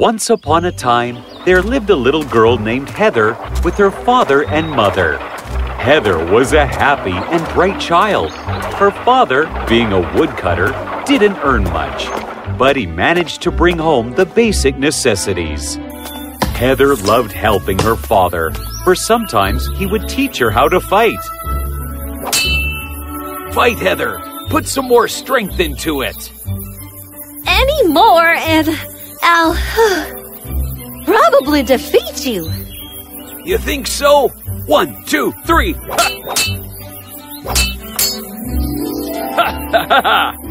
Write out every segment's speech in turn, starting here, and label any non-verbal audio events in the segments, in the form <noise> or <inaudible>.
Once upon a time, there lived a little girl named Heather with her father and mother. Heather was a happy and bright child. Her father, being a woodcutter, didn't earn much, but he managed to bring home the basic necessities. Heather loved helping her father, for sometimes he would teach her how to fight. Fight, Heather! Put some more strength into it! Any more and I'll <sighs> probably defeat you. You think so? One, two, three! <laughs> Ha! <laughs>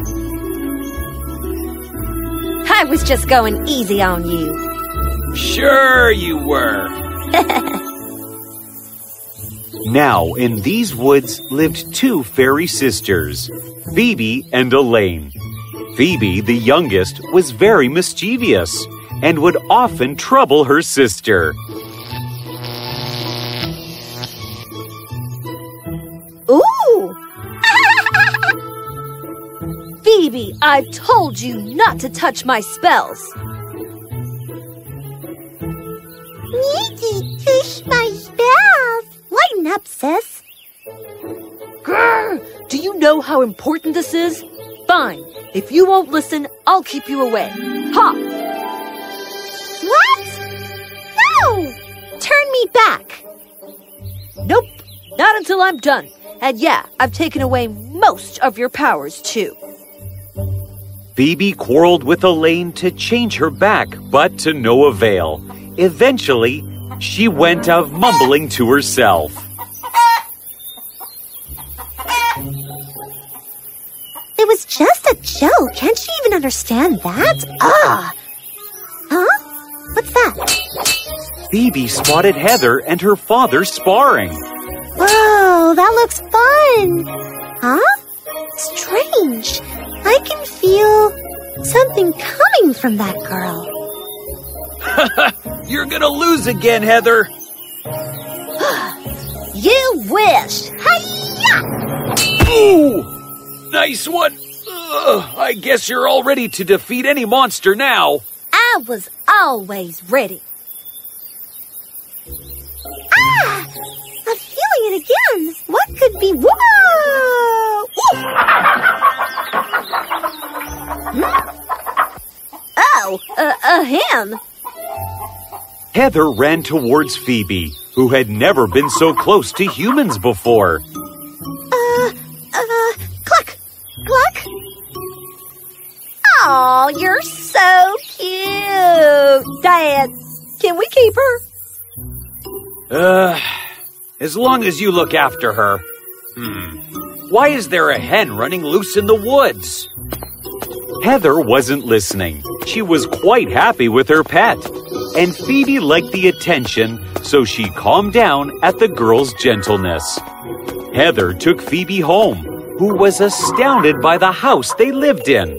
I was just going easy on you. Sure you were. <laughs> Now, in these woods lived two fairy sisters, Phoebe and Elaine. Phoebe, the youngest, was very mischievous and would often trouble her sister. Ooh! <laughs> Phoebe, I've told you not to touch my spells. Nikki, touch my spells. Lighten up, sis. Grr! Do you know how important this is? Fine. If you won't listen, I'll keep you away. Ha! What? No! Turn me back. Nope. Not until I'm done. And yeah, I've taken away most of your powers, too. Phoebe quarreled with Elaine to change her back, but to no avail. Eventually, she went out mumbling to herself. Understand that? Ah! Huh? What's that? Phoebe spotted Heather and her father sparring. Whoa, that looks fun. Huh? Strange. I can feel something coming from that girl. <laughs> You're gonna lose again, Heather. <gasps> You wish! Hiya! Ooh! Nice one. Ugh, I guess you're all ready to defeat any monster now. I was always ready. Ah! I'm feeling it again. What could be? Whoa! Oh, uh, uh, him. Heather ran towards Phoebe, who had never been so close to humans before. Uh, as long as you look after her. Hmm. Why is there a hen running loose in the woods? Heather wasn't listening. She was quite happy with her pet. And Phoebe liked the attention, so she calmed down at the girl's gentleness. Heather took Phoebe home, who was astounded by the house they lived in.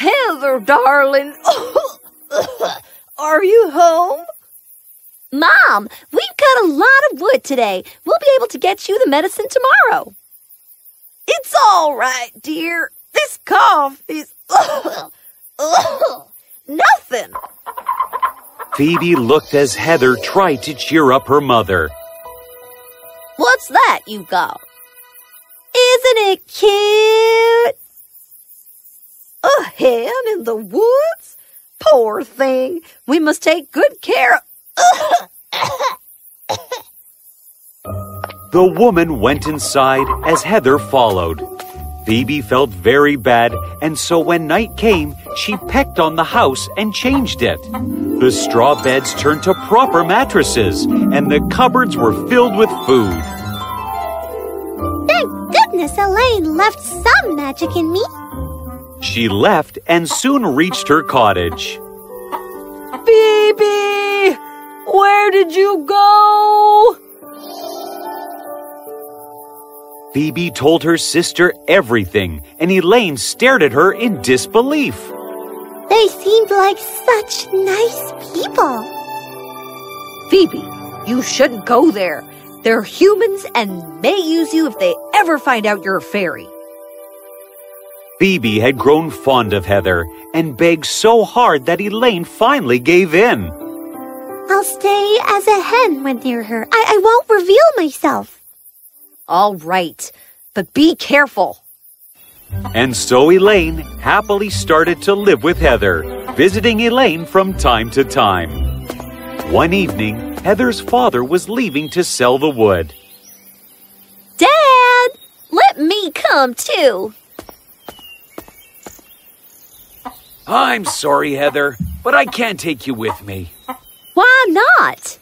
Heather, darling. <laughs> Are you home? Mom, we've got a lot of wood today. We'll be able to get you the medicine tomorrow. It's all right, dear. This cough is. <laughs> nothing. Phoebe looked as Heather tried to cheer up her mother. What's that you got? Isn't it cute? A hen in the woods? Poor thing. We must take good care The woman went inside as Heather followed. Phoebe felt very bad, and so when night came, she pecked on the house and changed it. The straw beds turned to proper mattresses, and the cupboards were filled with food. Thank goodness Elaine left some magic in me. She left and soon reached her cottage. Phoebe! Where did you go? Phoebe told her sister everything, and Elaine stared at her in disbelief. They seemed like such nice people. Phoebe, you shouldn't go there. They're humans and may use you if they ever find out you're a fairy. Phoebe had grown fond of Heather and begged so hard that Elaine finally gave in. I'll stay as a hen when near her. I, I won't reveal myself. All right, but be careful. And so Elaine happily started to live with Heather, visiting Elaine from time to time. One evening, Heather's father was leaving to sell the wood. Dad, let me come too. I'm sorry, Heather, but I can't take you with me. Why not?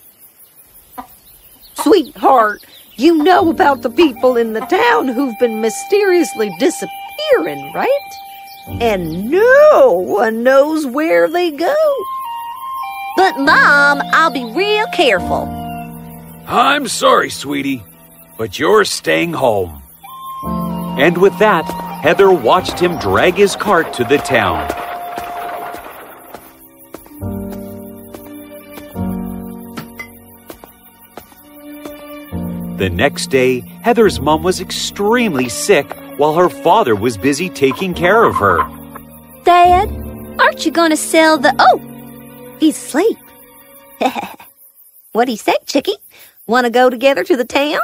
Sweetheart, you know about the people in the town who've been mysteriously disappearing, right? And no one knows where they go. But, Mom, I'll be real careful. I'm sorry, sweetie, but you're staying home. And with that, Heather watched him drag his cart to the town. The next day, Heather's mom was extremely sick while her father was busy taking care of her. Dad, aren't you going to sell the. Oh, he's asleep. <laughs> What'd he say, Chickie? Want to go together to the town?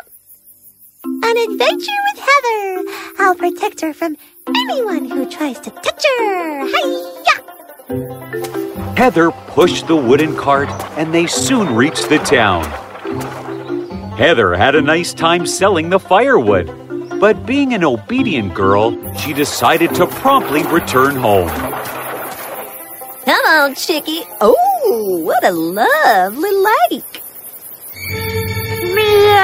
An adventure with Heather. I'll protect her from anyone who tries to touch her. Hiya! Heather pushed the wooden cart and they soon reached the town. Heather had a nice time selling the firewood, but being an obedient girl, she decided to promptly return home. Come on, Chickie. Oh, what a lovely lake. Meow.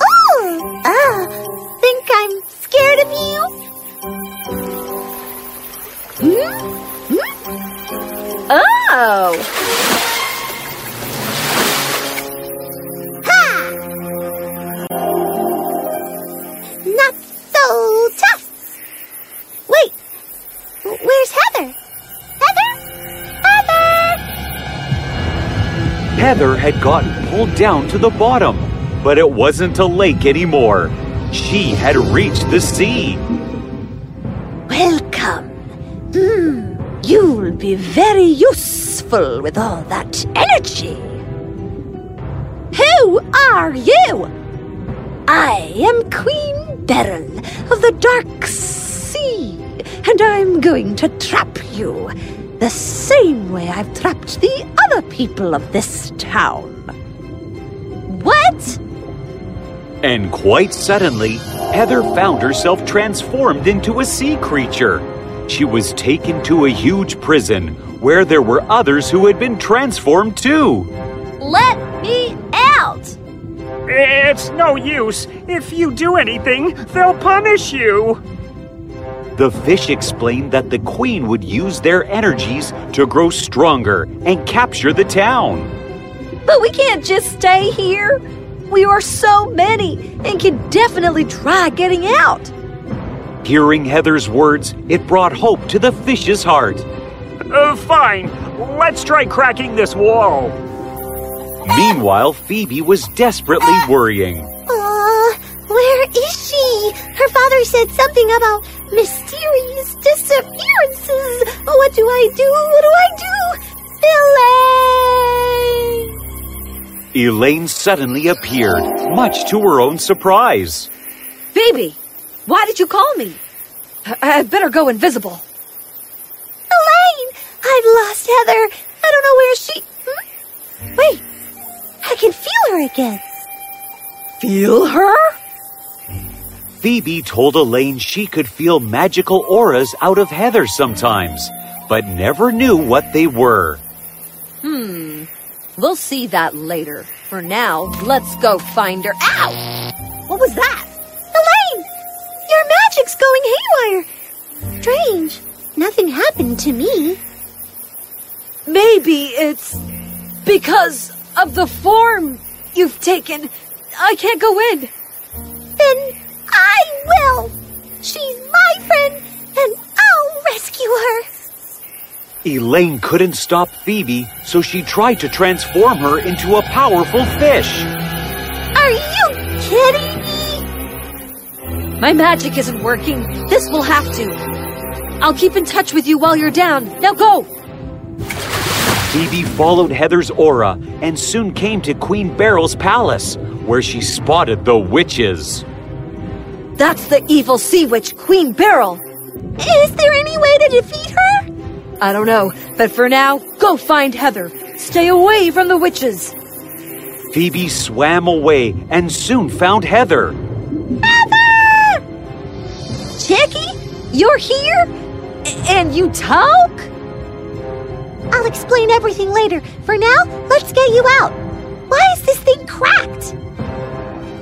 Oh, ah, think I'm scared of you? Hmm. Oh, Heather had gotten pulled down to the bottom, but it wasn't a lake anymore. She had reached the sea. welcome. Hmm, you'll be very useful with all that energy. Who are you? I am Queen Beryl of the Dark Sea, and I'm going to trap you the same way I've trapped the other people of this town. What? And quite suddenly, Heather found herself transformed into a sea creature. She was taken to a huge prison where there were others who had been transformed too. Let me out! It's no use. If you do anything, they'll punish you. The fish explained that the queen would use their energies to grow stronger and capture the town. But we can't just stay here. We are so many and can definitely try getting out. Hearing Heather's words, it brought hope to the fish's heart. Uh, fine. Let's try cracking this wall. Meanwhile, Phoebe was desperately worrying. Where is she? Her father said something about mysterious disappearances. What do I do? What do I do? Elaine! Elaine suddenly appeared, much to her own surprise. Baby, why did you call me? I- I'd better go invisible. Elaine! I've lost Heather. I don't know where she. Hmm? Wait, I can feel her again. Feel her? Phoebe told Elaine she could feel magical auras out of Heather sometimes, but never knew what they were. Hmm. We'll see that later. For now, let's go find her. Ow! What was that? Elaine! Your magic's going haywire. Strange. Nothing happened to me. Maybe it's because of the form you've taken. I can't go in. Then I will. She's my friend, and I'll rescue her. Elaine couldn't stop Phoebe, so she tried to transform her into a powerful fish. Are you kidding me? My magic isn't working. This will have to. I'll keep in touch with you while you're down. Now go! Phoebe followed Heather's aura and soon came to Queen Beryl's palace, where she spotted the witches. That's the evil sea witch, Queen Beryl. Is there any way to defeat her? I don't know, but for now, go find Heather. Stay away from the witches. Phoebe swam away and soon found Heather. Heather! Chicky, you're here? A- and you talk? I'll explain everything later. For now, let's get you out. Why is this thing cracked?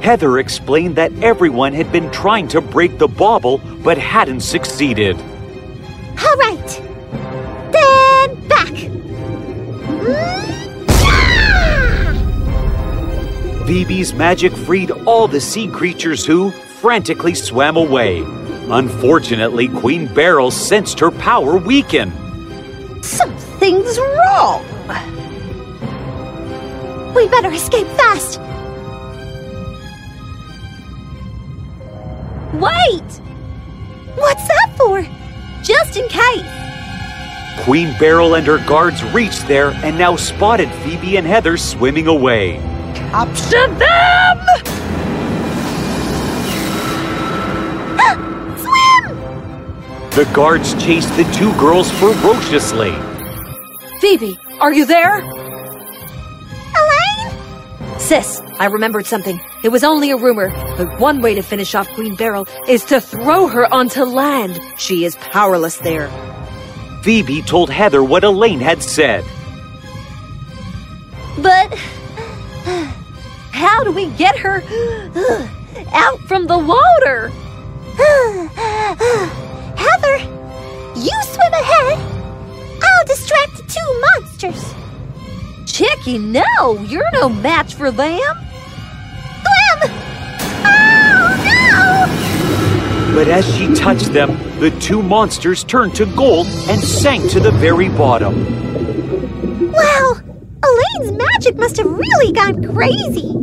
Heather explained that everyone had been trying to break the bauble but hadn't succeeded. All right. Then back. Phoebe's magic freed all the sea creatures who frantically swam away. Unfortunately, Queen Beryl sensed her power weaken. Something's wrong. We better escape fast. Wait! What's that for? Just in case. Queen Beryl and her guards reached there and now spotted Phoebe and Heather swimming away. Capture them! Ah, swim! The guards chased the two girls ferociously. Phoebe, are you there? Sis, I remembered something. It was only a rumor, but one way to finish off Queen Beryl is to throw her onto land. She is powerless there. Phoebe told Heather what Elaine had said. But how do we get her out from the water? Heather, you swim ahead. I'll distract the two monsters. Chicky, no, you're no match for them. Swim! Oh, no! But as she touched them, the two monsters turned to gold and sank to the very bottom. Wow, Elaine's magic must have really gone crazy.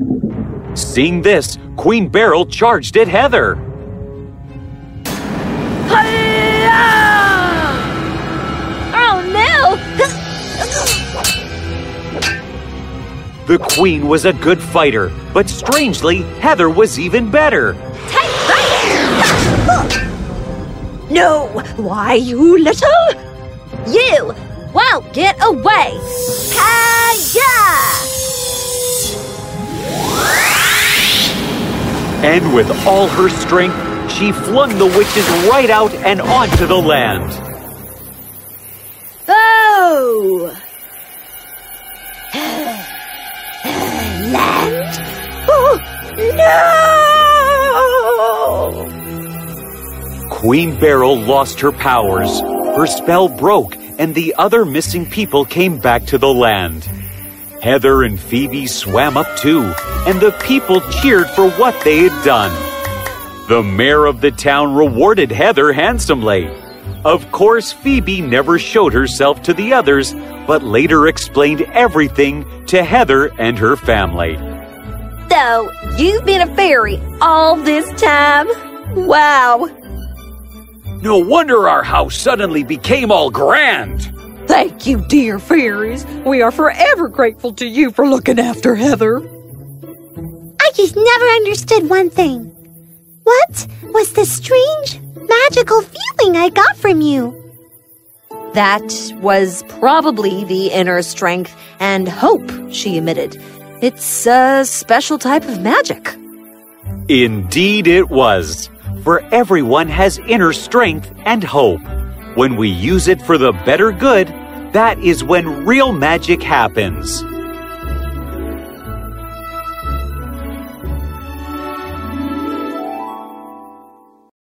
Seeing this, Queen Beryl charged at Heather. The queen was a good fighter, but strangely, Heather was even better. No! Why, you little? You won't get away! Hiya! And with all her strength, she flung the witches right out and onto the land. Queen Beryl lost her powers. Her spell broke, and the other missing people came back to the land. Heather and Phoebe swam up too, and the people cheered for what they had done. The mayor of the town rewarded Heather handsomely. Of course, Phoebe never showed herself to the others, but later explained everything to Heather and her family. So, you've been a fairy all this time? Wow! No wonder our house suddenly became all grand. Thank you, dear fairies. We are forever grateful to you for looking after Heather. I just never understood one thing. What was the strange, magical feeling I got from you? That was probably the inner strength and hope she emitted. It's a special type of magic. Indeed, it was. For everyone has inner strength and hope. When we use it for the better good, that is when real magic happens.